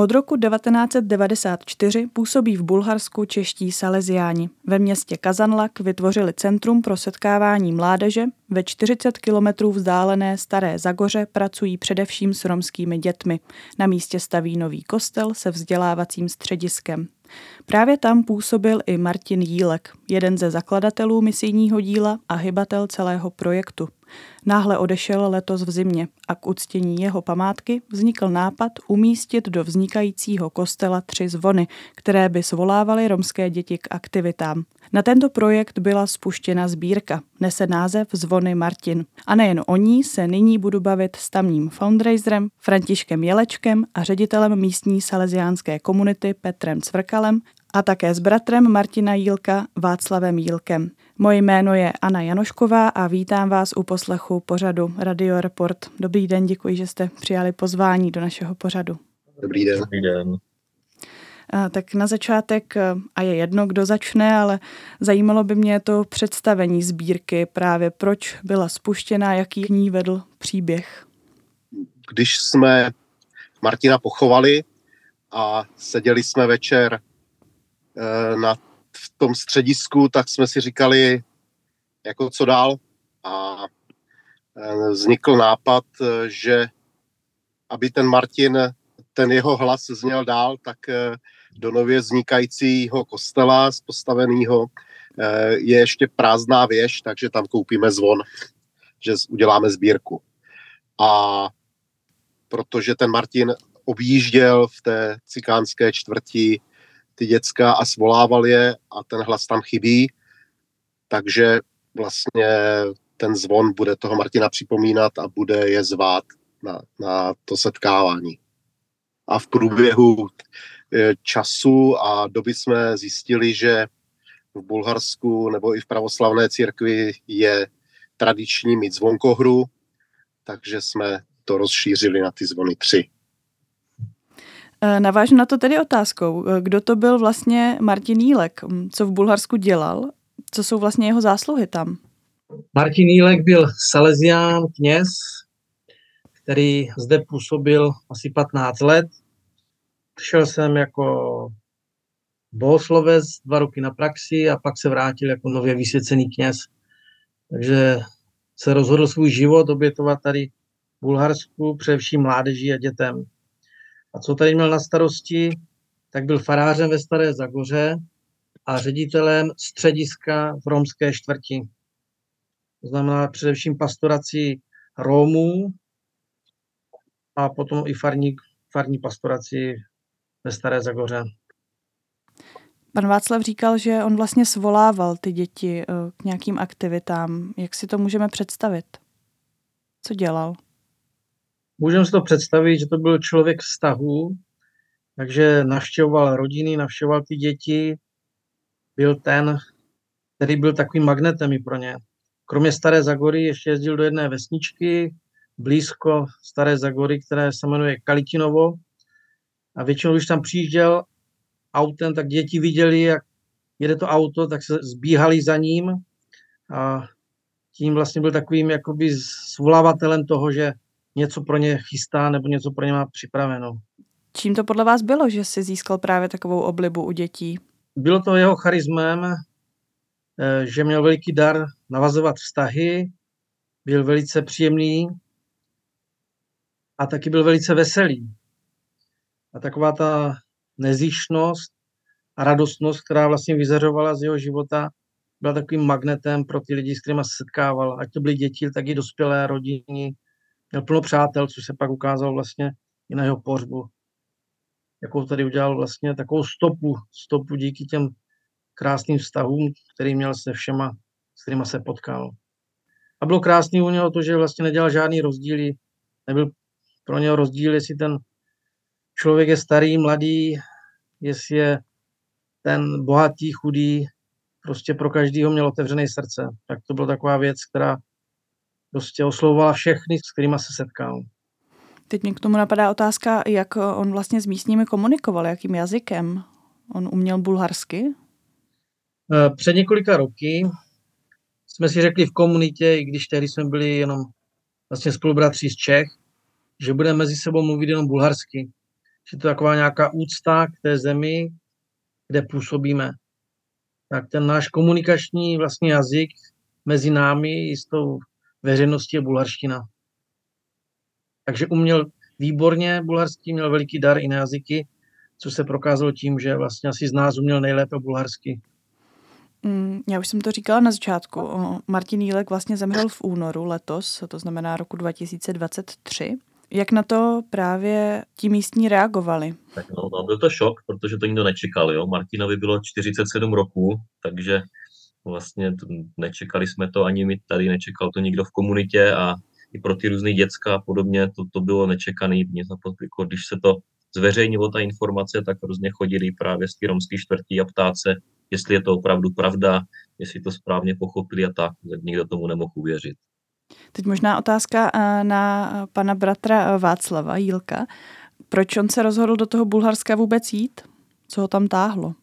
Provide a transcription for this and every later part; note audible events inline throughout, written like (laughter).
Od roku 1994 působí v Bulharsku čeští saleziáni. Ve městě Kazanlak vytvořili centrum pro setkávání mládeže. Ve 40 kilometrů vzdálené Staré Zagoře pracují především s romskými dětmi. Na místě staví nový kostel se vzdělávacím střediskem. Právě tam působil i Martin Jílek, jeden ze zakladatelů misijního díla a hybatel celého projektu. Náhle odešel letos v zimě a k uctění jeho památky vznikl nápad umístit do vznikajícího kostela tři zvony, které by svolávaly romské děti k aktivitám. Na tento projekt byla spuštěna sbírka, nese název Zvony Martin. A nejen o ní se nyní budu bavit s tamním fundraiserem Františkem Jelečkem a ředitelem místní salesiánské komunity Petrem Cvrkalem a také s bratrem Martina Jílka Václavem Jílkem. Moje jméno je Anna Janošková a vítám vás u poslechu pořadu Radio Report. Dobrý den, děkuji, že jste přijali pozvání do našeho pořadu. Dobrý den. Dobrý den. Tak na začátek, a je jedno, kdo začne, ale zajímalo by mě to představení sbírky, právě proč byla spuštěna, jaký k ní vedl příběh. Když jsme Martina pochovali a seděli jsme večer eh, na tom středisku, tak jsme si říkali, jako co dál. A e, vznikl nápad, e, že aby ten Martin, ten jeho hlas zněl dál, tak e, do nově vznikajícího kostela, postaveného, je ještě prázdná věž, takže tam koupíme zvon, že uděláme sbírku. A protože ten Martin objížděl v té cikánské čtvrti ty děcka a svolával je a ten hlas tam chybí, takže vlastně ten zvon bude toho Martina připomínat a bude je zvát na, na to setkávání. A v průběhu eh, času a doby jsme zjistili, že v Bulharsku nebo i v pravoslavné církvi je tradiční mít zvonkohru, takže jsme to rozšířili na ty zvony tři. Eh, navážu na to tedy otázkou. Eh, kdo to byl vlastně Martin Jílek? Hm, co v Bulharsku dělal? Co jsou vlastně jeho zásluhy tam? Martin Jílek byl salezián kněz, který zde působil asi 15 let. Přišel jsem jako bohoslovec dva roky na praxi a pak se vrátil jako nově vysvěcený kněz. Takže se rozhodl svůj život obětovat tady v Bulharsku, především mládeži a dětem. A co tady měl na starosti, tak byl farářem ve Staré Zagoře a ředitelem střediska v romské čtvrti. To znamená především pastoraci Rómů a potom i farní, farní pastoraci ve Staré Zagoře. Pan Václav říkal, že on vlastně svolával ty děti eh, k nějakým aktivitám. Jak si to můžeme představit? Co dělal? Můžeme si to představit, že to byl člověk vztahu, takže navštěvoval rodiny, navštěvoval ty děti, byl ten, který byl takovým magnetem i pro ně. Kromě Staré Zagory ještě jezdil do jedné vesničky, blízko Staré Zagory, které se jmenuje Kalitinovo. A většinou, když tam přijížděl autem, tak děti viděli, jak jede to auto, tak se zbíhali za ním a tím vlastně byl takovým jakoby zvolávatelem toho, že něco pro ně chystá nebo něco pro ně má připraveno. Čím to podle vás bylo, že si získal právě takovou oblibu u dětí? Bylo to jeho charismem, eh, že měl veliký dar navazovat vztahy, byl velice příjemný a taky byl velice veselý. A taková ta nezíšnost a radostnost, která vlastně vyzařovala z jeho života, byla takovým magnetem pro ty lidi, s kterými se setkával. Ať to byly děti, tak i dospělé rodiny, měl plno přátel, což se pak ukázalo vlastně i na jeho pohřbu. Jakou tady udělal vlastně takovou stopu, stopu díky těm krásným vztahům, který měl se všema, s kterými se potkal. A bylo krásný u něho to, že vlastně nedělal žádný rozdíly, nebyl pro něho rozdíl, jestli ten člověk je starý, mladý, jestli je ten bohatý, chudý, prostě pro každého měl otevřené srdce. Tak to byla taková věc, která prostě oslovovala všechny, s kterými se setkal. Teď mě k tomu napadá otázka, jak on vlastně s místními komunikoval, jakým jazykem. On uměl bulharsky? Eh, před několika roky jsme si řekli v komunitě, i když tehdy jsme byli jenom vlastně spolubratři z Čech, že budeme mezi sebou mluvit jenom bulharsky. že to je taková nějaká úcta k té zemi, kde působíme. Tak ten náš komunikační vlastně jazyk mezi námi i s tou veřejností je bulharština. Takže uměl výborně bulharský, měl veliký dar i na jazyky, co se prokázalo tím, že vlastně asi z nás uměl nejlépe bulharsky. Mm, já už jsem to říkala na začátku. Martin Jílek vlastně zemřel v únoru letos, to znamená roku 2023. Jak na to právě ti místní reagovali? Tak no, no, byl to šok, protože to nikdo nečekal. Jo? Martinovi bylo 47 roků, takže vlastně nečekali jsme to ani my tady, nečekal to nikdo v komunitě a i pro ty různé děcka a podobně to, to bylo nečekaný. Jako, když se to zveřejnilo ta informace, tak různě chodili právě z té romské čtvrtí a ptát se, jestli je to opravdu pravda, jestli to správně pochopili a tak, tak nikdo tomu nemohl uvěřit. Teď možná otázka eh, na pana bratra Václava Jílka. Proč on se rozhodl do toho Bulharska vůbec jít? Co ho tam táhlo?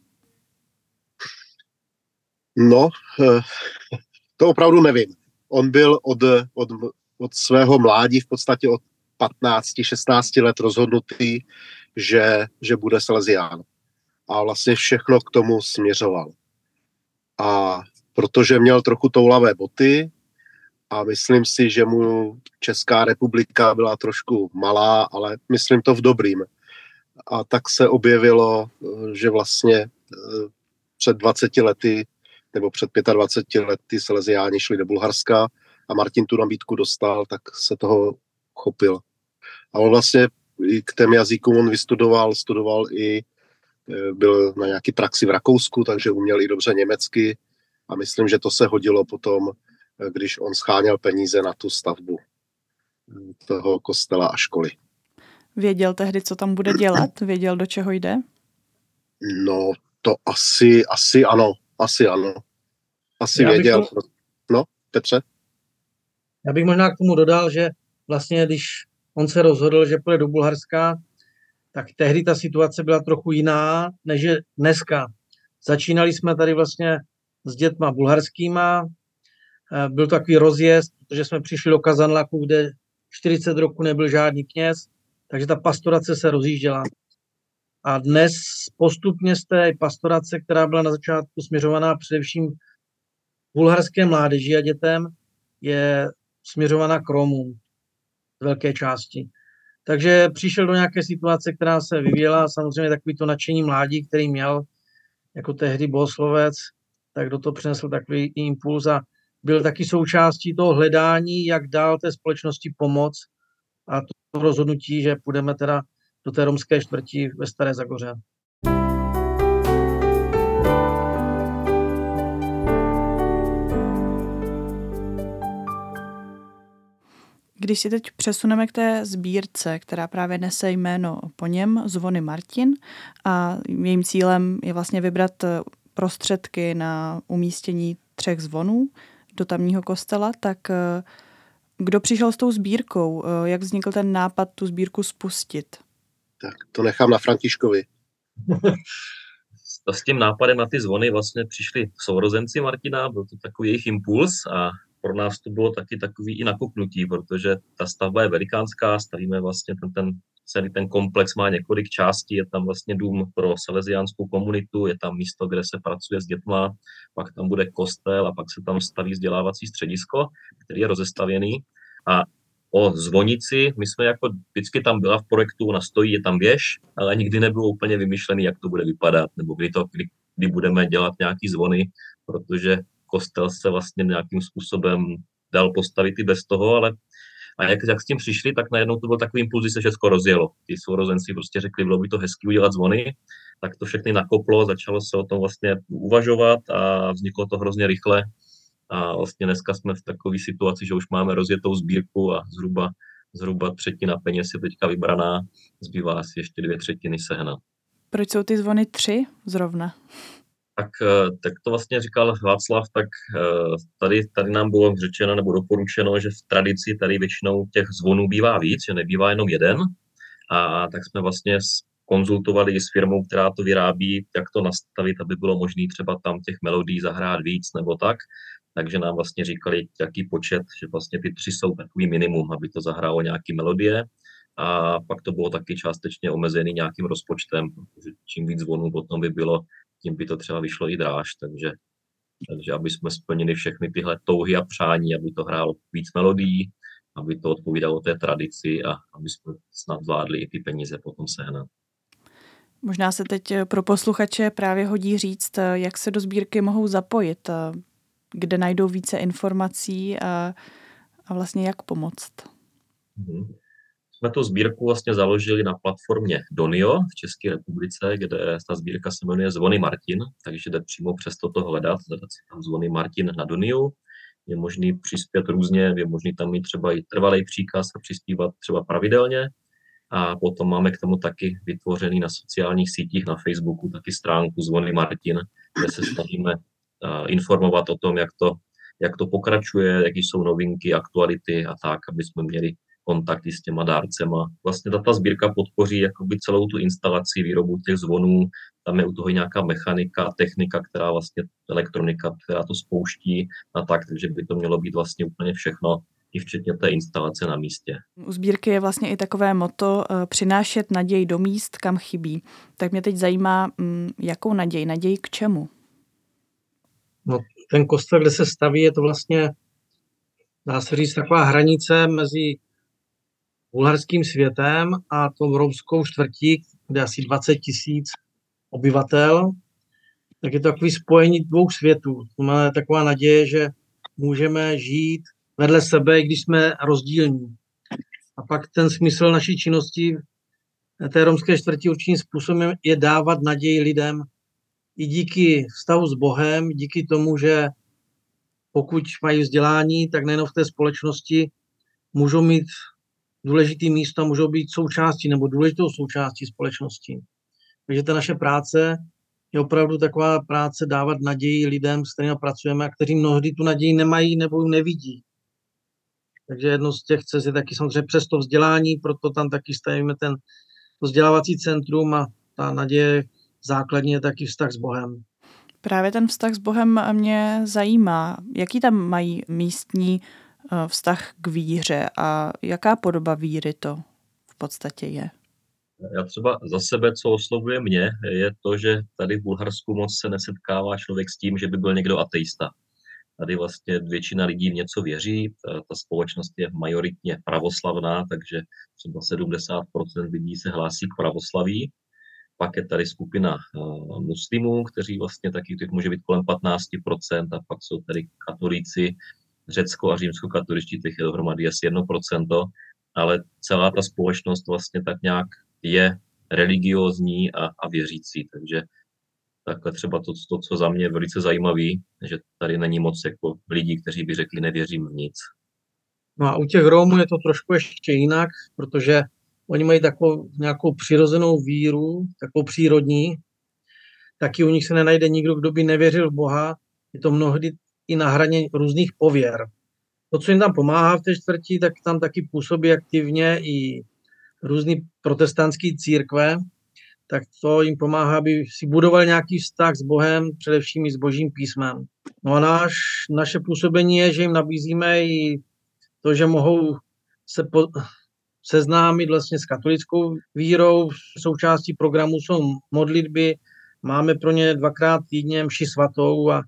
No, eh, (laughs) to opravdu nevím. On byl od, od, od svého mládí, v podstatě od 15-16 let rozhodnutý, že, že bude Salesián. A vlastně všechno k tomu směřoval. A protože měl trochu toulavé boty a myslím si, že mu Česká republika byla trošku malá, ale myslím to v dobrým. A tak se objevilo, že vlastně eh, před 20 lety nebo před 25 lety Salesiáni šli do Bulharska a Martin tu nabídku dostal, tak se toho chopil. A on vlastně k těm jazykům on vystudoval, studoval i, e, byl na nějaký praxi v Rakousku, takže uměl i dobře německy a myslím, že to se hodilo potom, e, když on scháněl peníze na tu stavbu e, toho kostela a školy. Věděl tehdy, co tam bude dělat? Věděl, do čeho jde? No, to asi, asi ano, asi ano. Asi Já věděl. To... No, Petře? Já bych možná k tomu dodal, že vlastně, když on se rozhodl, že půjde do Bulharska, tak tehdy ta situace byla trochu jiná, než je dneska. Začínali jsme tady vlastně s dětma bulharskýma, eh, byl takový rozjezd, protože jsme přišli do Kazanlaku, kde 40 roku nebyl žádný kněz, takže ta pastorace se rozjížděla. A dnes postupně z té pastorace, která byla na začátku směřovaná především bulharské mládeži a dětem, je směřovaná k Romům z velké části. Takže přišel do nějaké situace, která se vyvíjela, samozřejmě takový to nadšení mládí, který měl jako tehdy bohoslovec, tak do toho přinesl takový impuls a byl taky součástí toho hledání, jak dál té společnosti pomoc a to rozhodnutí, že půjdeme teda do té romské čtvrti ve Staré Zagoře. Když si teď přesuneme k té sbírce, která právě nese jméno po něm, Zvony Martin, a jejím cílem je vlastně vybrat eh, prostředky na umístění třech zvonů do tamního kostela, tak eh, kdo přišel s tou sbírkou? Eh, jak vznikl ten nápad tu sbírku spustit? Tak to nechám na Františkovi. (laughs) s tím nápadem na ty zvony vlastně přišli sourozenci Martina, byl to takový jejich impuls a pro nás to bylo taky takový i nakopnutí, protože ta stavba je velikánská, stavíme vlastně ten, ten celý ten komplex má několik částí, je tam vlastně dům pro salesiánskou komunitu, je tam místo, kde se pracuje s dětma, pak tam bude kostel a pak se tam staví vzdělávací středisko, který je rozestavěný. A o zvonici, my jsme jako vždycky tam byla v projektu, ona stojí, je tam věž, ale nikdy nebylo úplně vymyšlený, jak to bude vypadat, nebo kdy, to, kdy, kdy budeme dělat nějaký zvony, protože kostel se vlastně nějakým způsobem dal postavit i bez toho, ale a jak, jak s tím přišli, tak najednou to byl takový impuls, že se všechno rozjelo. Ty sourozenci prostě řekli, bylo by to hezky udělat zvony, tak to všechny nakoplo, začalo se o tom vlastně uvažovat a vzniklo to hrozně rychle. A vlastně dneska jsme v takové situaci, že už máme rozjetou sbírku a zhruba, zhruba třetina peněz je teďka vybraná, zbývá asi ještě dvě třetiny sehnat. Proč jsou ty zvony tři zrovna? Tak, eh, tak to vlastně říkal Václav, tak eh, tady, tady nám bylo řečeno nebo doporučeno, že v tradici tady většinou těch zvonů bývá víc, že nebývá jenom jeden. A tak jsme vlastně konzultovali s firmou, která to vyrábí, jak to nastavit, aby bylo možné třeba tam těch melodí zahrát víc nebo tak. Takže nám vlastně říkali, jaký počet, že vlastně ty tři jsou takový minimum, aby to zahrálo nějaký melodie. a pak to bylo taky částečně omezený nějakým rozpočtem, protože čím víc zvonů potom by bylo, tím by to třeba vyšlo i dráž, takže, takže aby jsme splnili všechny tyhle touhy a přání, aby to hrálo víc melodií, aby to odpovídalo té tradici a aby jsme snad zvládli i ty peníze potom sehnat. Možná se teď pro posluchače právě hodí říct, jak se do sbírky mohou zapojit, kde najdou více informací a, a vlastně jak pomoct. Mm-hmm jsme tu sbírku vlastně založili na platformě Donio v České republice, kde ta sbírka se jmenuje Zvony Martin, takže jde přímo přes toto hledat, zadat si tam Zvony Martin na Donio. Je možný přispět různě, je možný tam mít třeba i trvalý příkaz a přispívat třeba pravidelně. A potom máme k tomu taky vytvořený na sociálních sítích, na Facebooku, taky stránku Zvony Martin, kde se snažíme informovat o tom, jak to, jak to pokračuje, jaký jsou novinky, aktuality a tak, aby jsme měli kontakty s těma dárcema. Vlastně ta sbírka podpoří jakoby celou tu instalaci, výrobu těch zvonů, tam je u toho nějaká mechanika, technika, která vlastně, elektronika, která to spouští a tak, takže by to mělo být vlastně úplně všechno, i včetně té instalace na místě. U sbírky je vlastně i takové moto eh, přinášet naději do míst, kam chybí. Tak mě teď zajímá, mm, jakou naději, naději k čemu? No, ten kostel, kde se staví, je to vlastně, dá se říct, taková hranice mezi bulharským světem a tou romskou čtvrtí, kde asi 20 tisíc obyvatel, tak je to takový spojení dvou světů. To má taková naděje, že můžeme žít vedle sebe, i když jsme rozdílní. A pak ten smysl naší činnosti té romské čtvrti určitým způsobem je dávat naději lidem i díky vztahu s Bohem, díky tomu, že pokud mají vzdělání, tak nejen v té společnosti můžou mít důležitý místo můžou být součástí nebo důležitou součástí společnosti. Takže ta naše práce je opravdu taková práce dávat naději lidem, s kterými pracujeme a kteří mnohdy tu naději nemají nebo ji nevidí. Takže jedno z těch cest je taky samozřejmě přes to vzdělání, proto tam taky stavíme ten to vzdělávací centrum a ta naděje základně je taky vztah s Bohem. Právě ten vztah s Bohem mě zajímá. Jaký tam mají místní vztah k víře a jaká podoba víry to v podstatě je? Já třeba za sebe, co oslovuje mě, je to, že tady v Bulharsku moc se nesetkává člověk s tím, že by byl někdo ateista. Tady vlastně většina lidí v něco věří, ta, ta společnost je majoritně pravoslavná, takže třeba 70% lidí se hlásí k pravoslaví. Pak je tady skupina uh, muslimů, kteří vlastně taky může být kolem 15%, a pak jsou tady katolíci, Řecko a římskokatoličtí, těch je dohromady asi 1%, ale celá ta společnost vlastně tak nějak je religiózní a, a věřící, takže takhle třeba to, to, co za mě je velice zajímavé, že tady není moc jako lidí, kteří by řekli nevěřím v nic. No a u těch Romů je to trošku ještě jinak, protože oni mají takovou nějakou přirozenou víru, takovou přírodní, taky u nich se nenajde nikdo, kdo by nevěřil v Boha. Je to mnohdy i na hraně různých pověr. To, co jim tam pomáhá v té čtvrti, tak tam taky působí aktivně i různé protestantské církve, tak to jim pomáhá, aby si budovali nějaký vztah s Bohem, především i s Božím písmem. No a náš, naše působení je, že jim nabízíme i to, že mohou se po, seznámit vlastně s katolickou vírou. Součástí programu jsou modlitby, máme pro ně dvakrát týdně mši svatou a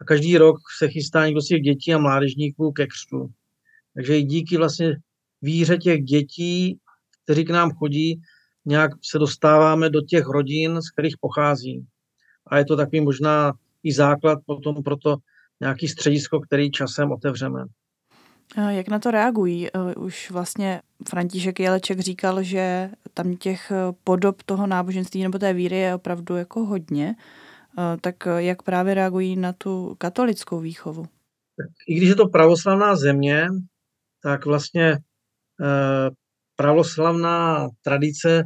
a každý rok se chystá někdo z těch dětí a mládežníků ke křtu. Takže i díky vlastně víře těch dětí, kteří k nám chodí, nějak se dostáváme do těch rodin, z kterých pochází. A je to takový možná i základ potom pro to nějaký středisko, který časem otevřeme. Jak na to reagují? E, už vlastně František Jeleček říkal, že tam těch podob toho náboženství nebo té víry je opravdu jako hodně. Eh, tak eh, jak právě reagují na tu katolickou výchovu? I když je to pravoslavná země, tak vlastně eh, pravoslavná tradice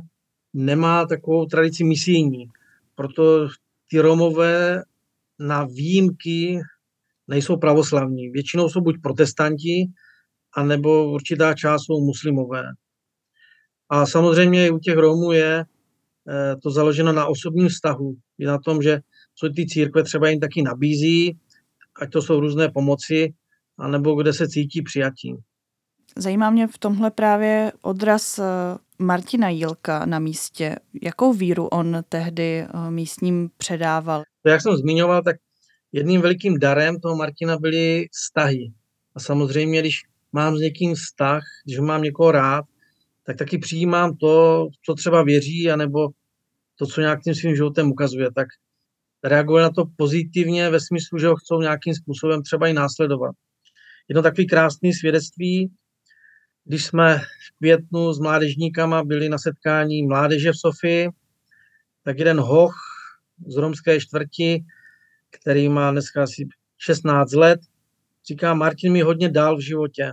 nemá takovou tradici misijní. Proto ty Romové na výjimky nejsou pravoslavní. Většinou jsou buď protestanti, anebo určitá část jsou muslimové. A samozřejmě u těch Romů je to založeno na osobním vztahu. Je na tom, že co ty církve třeba jim taky nabízí, ať to jsou různé pomoci, anebo kde se cítí přijatí. Zajímá mě v tomhle právě odraz eh, Martina Jílka na místě. Jakou víru on tehdy eh, místním předával? Jak jsem zmiňoval, tak jedním velikým darem toho Martina byly vztahy. A samozřejmě, když mám s někým vztah, když mám někoho rád, tak taky přijímám to, co třeba věří, anebo to, co nějak tím svým životem ukazuje. Tak reaguje na to pozitivně ve smyslu, že ho chcou nějakým způsobem třeba i následovat. Jedno takový krásný svědectví, když jsme v květnu s mládežníkama byli na setkání mládeže v Sofii, tak jeden hoch z romské čtvrti, který má dneska asi 16 let, říká, Martin mi hodně dal v životě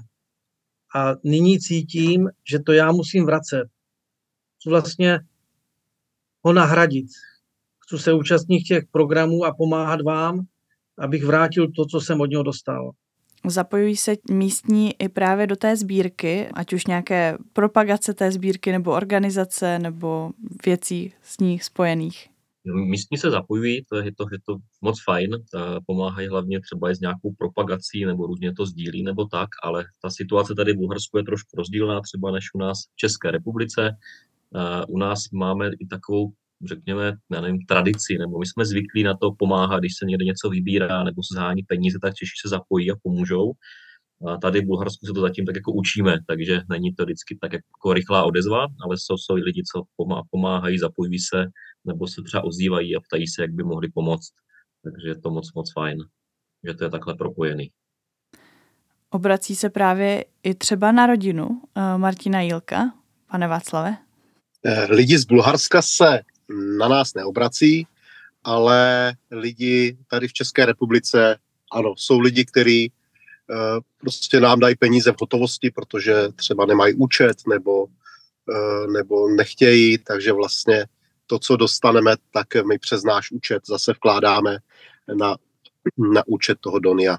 a nyní cítím, že to já musím vracet. Chci vlastně ho nahradit. Chci se účastnit těch programů a pomáhat vám, abych vrátil to, co jsem od něho dostal. Zapojují se místní i právě do té sbírky, ať už nějaké propagace té sbírky nebo organizace nebo věcí s ní spojených. Místní se zapojují, to je, to, je to moc fajn, pomáhají hlavně třeba i s nějakou propagací nebo různě to sdílí nebo tak, ale ta situace tady v Bulharsku je trošku rozdílná třeba než u nás v České republice. U nás máme i takovou řekněme, já nevím, tradici, nebo my jsme zvyklí na to pomáhat, když se někde něco vybírá nebo se zhání peníze, tak Češi se zapojí a pomůžou. A tady v Bulharsku se to zatím tak jako učíme, takže není to vždycky tak jako rychlá odezva, ale jsou, jsou lidi, co pomáhají, zapojují se, nebo se třeba ozývají a ptají se, jak by mohli pomoct. Takže je to moc, moc fajn, že to je takhle propojený. Obrací se právě i třeba na rodinu uh, Martina Jilka, pane Václave? Eh, lidi z Bulharska se na nás neobrací, ale lidi tady v České republice, ano, jsou lidi, kteří uh, prostě nám dají peníze v hotovosti, protože třeba nemají účet nebo, uh, nebo nechtějí, takže vlastně to, co dostaneme, tak my přes náš účet zase vkládáme na, na účet toho Donia.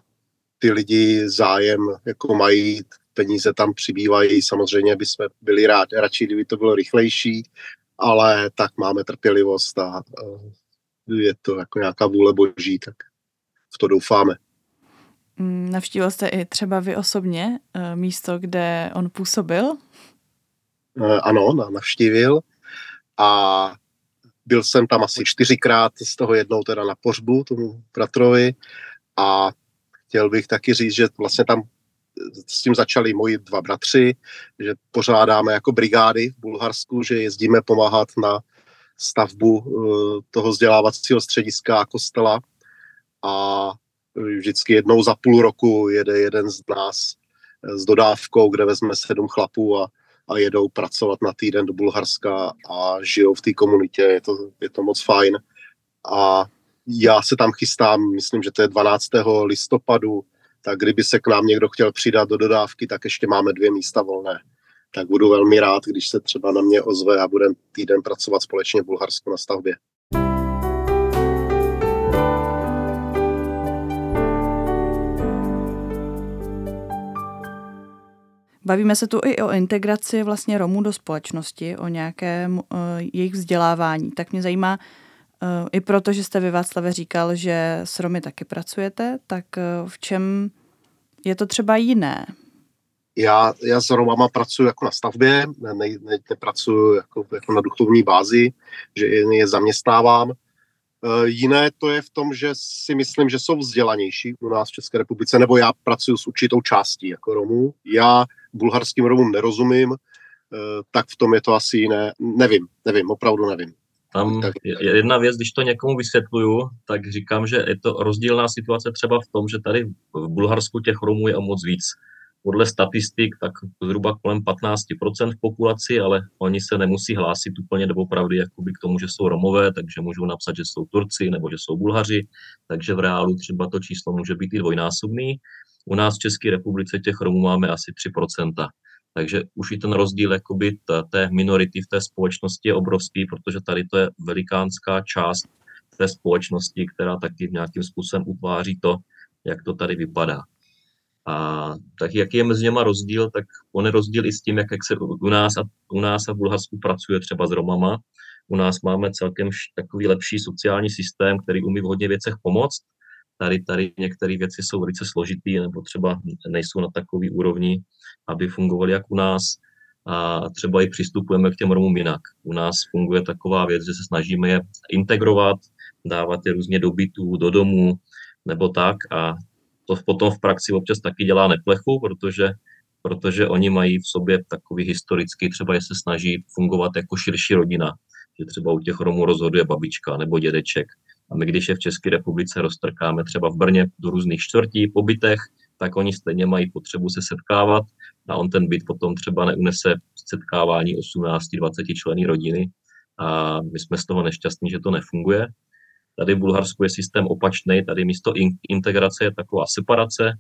Ty lidi zájem jako mají, peníze tam přibývají, samozřejmě bychom byli rádi, radši, kdyby to bylo rychlejší, ale tak máme trpělivost a je to jako nějaká vůle boží, tak v to doufáme. Mm, navštívil jste i třeba vy osobně eh, místo, kde on působil? Eh, ano, navštívil a byl jsem tam asi čtyřikrát, z toho jednou teda na pořbu tomu bratrovi a chtěl bych taky říct, že vlastně tam s tím začali moji dva bratři, že pořádáme jako brigády v Bulharsku, že jezdíme pomáhat na stavbu eh, toho vzdělávacího střediska a kostela a vždycky jednou za půl roku jede jeden z nás eh, s dodávkou, kde vezme sedm chlapů a, a jedou pracovat na týden do Bulharska a žijou v té komunitě, je to, je to moc fajn. A já se tam chystám, myslím, že to je 12. listopadu, tak kdyby se k nám někdo chtěl přidat do dodávky, tak ještě máme dvě místa volné. Tak budu velmi rád, když se třeba na mě ozve a budeme týden pracovat společně v Bulharsku na stavbě. Bavíme se tu i o integraci vlastně Romů do společnosti, o nějakém uh, jejich vzdělávání. Tak mě zajímá, uh, i proto, že jste vy Václave říkal, že s Romy taky pracujete, tak uh, v čem je to třeba jiné? Já, já s Romama pracuji jako na stavbě, ne, ne, nepracuji jako, jako na duchovní bázi, že je, je zaměstnávám. E, jiné to je v tom, že si myslím, že jsou vzdělanější u nás v České republice, nebo já pracuji s určitou částí jako Romů. Já bulharským Romům nerozumím, tak v tom je to asi jiné. Nevím, nevím, opravdu nevím. Tam je jedna věc, když to někomu vysvětluju, tak říkám, že je to rozdílná situace třeba v tom, že tady v Bulharsku těch Romů je o moc víc. Podle statistik tak zhruba kolem 15% v populaci, ale oni se nemusí hlásit úplně doopravdy jakoby k tomu, že jsou Romové, takže můžou napsat, že jsou Turci nebo že jsou Bulhaři, takže v reálu třeba to číslo může být i dvojnásobný. U nás v České republice těch Romů máme asi 3%. Takže už i ten rozdíl jakoby té minority v té společnosti je obrovský, protože tady to je velikánská část té společnosti, která taky nějakým způsobem utváří to, jak to tady vypadá. A tak jaký je mezi něma rozdíl, tak on je rozdíl i s tím, jak, jak se u nás, a, u nás a v Bulharsku pracuje třeba s Romama. U nás máme celkem takový lepší sociální systém, který umí v hodně věcech pomoct, tady, tady některé věci jsou velice složitý nebo třeba nejsou na takový úrovni, aby fungovaly jak u nás a třeba i přistupujeme k těm Romům jinak. U nás funguje taková věc, že se snažíme je integrovat, dávat je různě do bytů, do domů nebo tak a to potom v praxi občas taky dělá neplechu, protože, protože oni mají v sobě takový historický, třeba je se snaží fungovat jako širší rodina, že třeba u těch Romů rozhoduje babička nebo dědeček. A my, když je v České republice roztrkáme třeba v Brně do různých čtvrtí, po bytech, tak oni stejně mají potřebu se setkávat a on ten byt potom třeba neunese setkávání 18-20 členy rodiny a my jsme z toho nešťastní, že to nefunguje. Tady v Bulharsku je systém opačný, tady místo integrace je taková separace,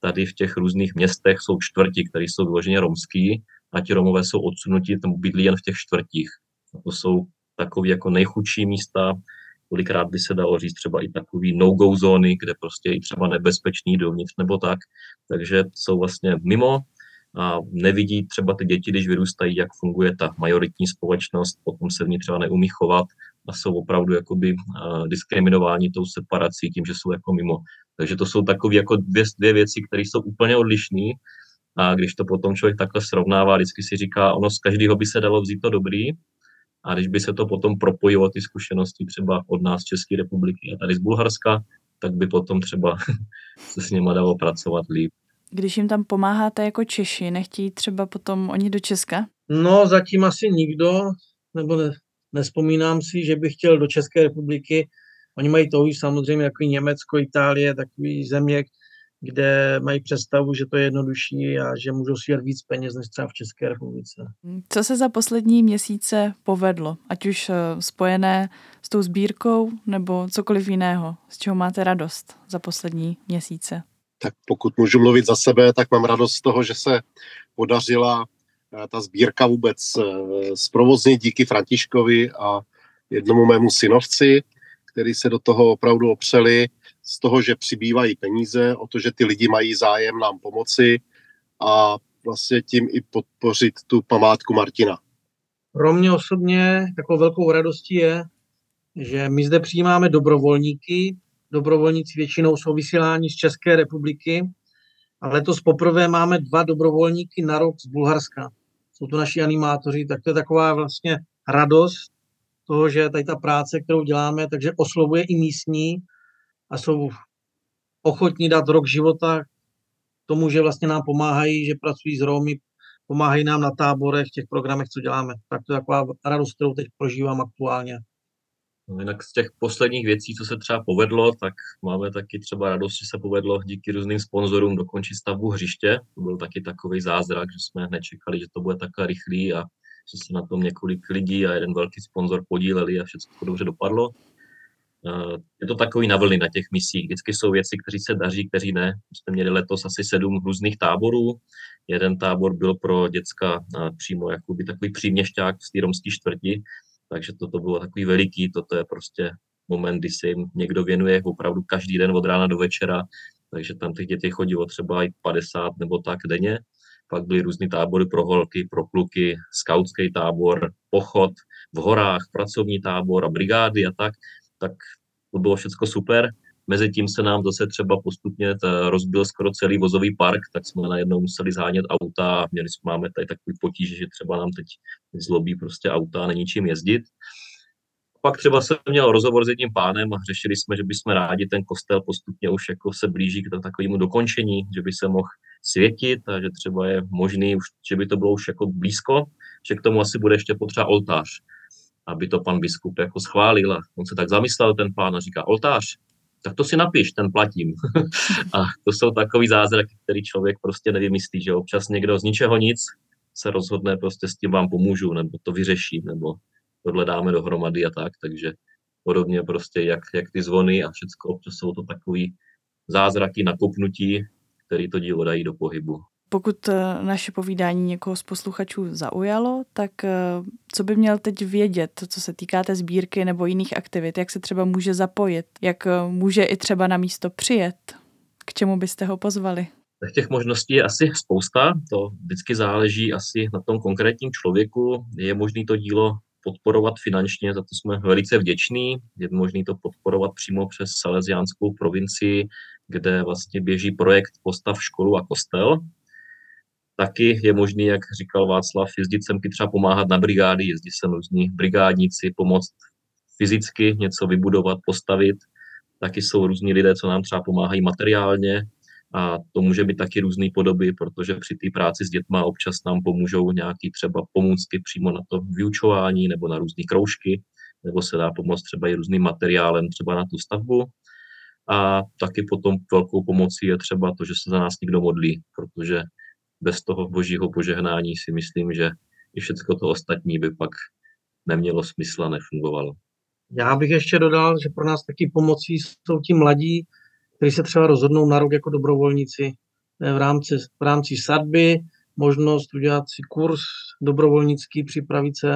tady v těch různých městech jsou čtvrti, které jsou vyloženě romský a ti Romové jsou odsunutí, tam bydlí jen v těch čtvrtích. A to jsou takové jako nejchudší místa, kolikrát by se dalo říct třeba i takový no-go zóny, kde prostě i třeba nebezpečný dovnitř nebo tak, takže jsou vlastně mimo a nevidí třeba ty děti, když vyrůstají, jak funguje ta majoritní společnost, potom se v ní třeba neumí chovat a jsou opravdu jakoby diskriminováni tou separací tím, že jsou jako mimo. Takže to jsou takové jako dvě, dvě věci, které jsou úplně odlišné. A když to potom člověk takhle srovnává, vždycky si říká, ono z každého by se dalo vzít to dobrý, a když by se to potom propojilo, ty zkušenosti třeba od nás z České republiky a tady z Bulharska, tak by potom třeba (laughs) se s nima dalo pracovat líp. Když jim tam pomáháte jako Češi, nechtějí třeba potom oni do Česka? No, zatím asi nikdo, nebo ne, nespomínám si, že bych chtěl do České republiky. Oni mají to už samozřejmě jako Německo, Itálie, takový země, kde mají představu, že to je jednodušší a že můžou svět víc peněz než třeba v České republice. Co se za poslední měsíce povedlo, ať už eh, spojené s tou sbírkou nebo cokoliv jiného, z čeho máte radost za poslední měsíce? Tak pokud můžu mluvit za sebe, tak mám radost z toho, že se podařila eh, ta sbírka vůbec eh, zprovoznit díky Františkovi a jednomu mému synovci, který se do toho opravdu opřeli z toho, že přibývají peníze, o to, že ty lidi mají zájem nám pomoci a vlastně tím i podpořit tu památku Martina. Pro mě osobně takovou velkou radostí je, že my zde přijímáme dobrovolníky. Dobrovolníci většinou jsou vysíláni z České republiky a letos poprvé máme dva dobrovolníky na rok z Bulharska. Jsou to naši animátoři, tak to je taková vlastně radost toho, že tady ta práce, kterou děláme, takže oslovuje i místní a jsou ochotní dát rok života tomu, že vlastně nám pomáhají, že pracují s Romy, pomáhají nám na táborech, v těch programech, co děláme. Tak to je taková radost, kterou teď prožívám aktuálně. No jinak z těch posledních věcí, co se třeba povedlo, tak máme taky třeba radost, že se povedlo díky různým sponzorům dokončit stavbu hřiště. To byl taky takový zázrak, že jsme nečekali, že to bude takhle rychlý a že se na tom několik lidí a jeden velký sponzor podíleli a všechno dobře dopadlo. Eh, je to takový na vlny na těch misích. Vždycky jsou věci, kteří se daří, kteří ne. Jsme měli letos asi sedm různých táborů. Jeden tábor byl pro děcka eh, přímo jakoby takový příměšťák v té romské čtvrti, takže toto bylo takový veliký, toto je prostě moment, kdy se jim někdo věnuje opravdu každý den od rána do večera, takže tam těch dětí chodilo třeba i 50 nebo tak denně. Pak byly různé tábory pro holky, pro kluky, skautský tábor, pochod v horách, pracovní tábor a brigády a tak tak to bylo všechno super. Mezitím se nám zase třeba postupně rozbil skoro celý vozový park, tak jsme najednou museli zhánět auta a měli jsme, máme tady takový potíž, že třeba nám teď zlobí prostě auta a není čím jezdit. Pak třeba jsem měl rozhovor s jedním pánem a řešili jsme, že bychom rádi ten kostel postupně už jako se blíží k takovému dokončení, že by se mohl světit a že třeba je možný, už, že by to bylo už jako blízko, že k tomu asi bude ještě potřeba oltář aby to pan biskup jako schválil. A on se tak zamyslel, ten pán, a říká, oltář, tak to si napiš, ten platím. (laughs) a to jsou takový zázraky, který člověk prostě nevymyslí, že občas někdo z ničeho nic se rozhodne, prostě s tím vám pomůžu, nebo to vyřeším, nebo tohle dáme dohromady a tak, takže podobně prostě jak, jak ty zvony a všechno, občas jsou to takový zázraky nakopnutí, který to dílo dají do pohybu. Pokud eh, naše povídání někoho z posluchačů zaujalo, tak eh, co by měl teď vědět, co se týká té sbírky nebo jiných aktivit, jak se třeba může zapojit, jak eh, může i třeba na místo přijet, k čemu byste ho pozvali? Tak těch možností je asi spousta, to vždycky záleží asi na tom konkrétním člověku. Je možné to dílo podporovat finančně, za to jsme velice vděční. Je možné to podporovat přímo přes Salesiánskou provincii, kde vlastně běží projekt Postav školu a kostel. Taky je možný, jak říkal Václav, jezdit semky třeba pomáhat na brigády, jezdí sem různí brigádníci, pomoct fyzicky něco vybudovat, postavit. Taky jsou různí lidé, co nám třeba pomáhají materiálně, a to může být taky různé podoby, protože při té práci s dětma občas nám pomůžou nějaký třeba pomůcky přímo na to vyučování nebo na různé kroužky, nebo se dá pomoct třeba i různým materiálem třeba na tu stavbu. A taky potom velkou pomocí je třeba to, že se za nás někdo modlí, protože bez toho božího požehnání si myslím, že i všechno to ostatní by pak nemělo smysl a nefungovalo. Já bych ještě dodal, že pro nás taky pomocí jsou ti mladí, kteří se třeba rozhodnou na rok jako dobrovolníci eh, v rámci, v rámci sadby, možnost udělat si kurz dobrovolnický, připravit se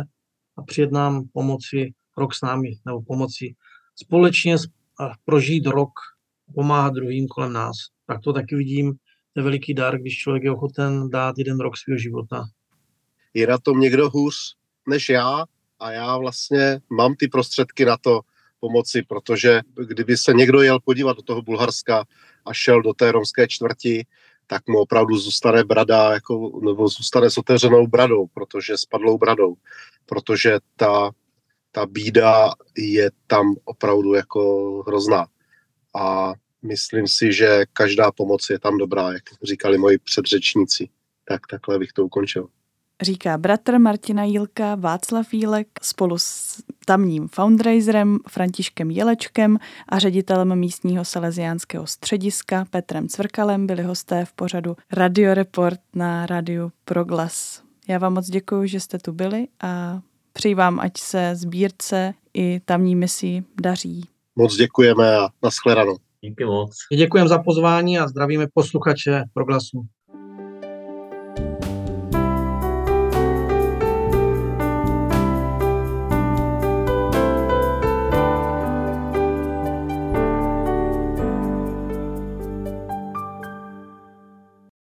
a přijet nám pomoci rok s námi, nebo pomoci společně prožít rok, pomáhat druhým kolem nás. Tak to taky vidím, je veliký dar, když člověk je ochoten dát jeden rok svého života. Je na tom někdo hůř než já a já vlastně mám ty prostředky na to, pomoci, protože kdyby se někdo jel podívat do toho Bulharska a šel do té romské čtvrti, tak mu opravdu zůstane brada, jako, nebo zůstane s otevřenou bradou, protože spadlou bradou, protože ta, ta bída je tam opravdu jako hrozná. A myslím si, že každá pomoc je tam dobrá, jak říkali moji předřečníci. Tak takhle bych to ukončil říká bratr Martina Jílka Václav Jílek spolu s tamním fundraiserem Františkem Jelečkem a ředitelem místního salesiánského střediska Petrem Cvrkalem byli hosté v pořadu Radio Report na rádiu Proglas. Já vám moc děkuji, že jste tu byli a přeji vám, ať se sbírce i tamní misi daří. Moc děkujeme a nashledanou. Díky moc. Děkujeme za pozvání a zdravíme posluchače Proglasu.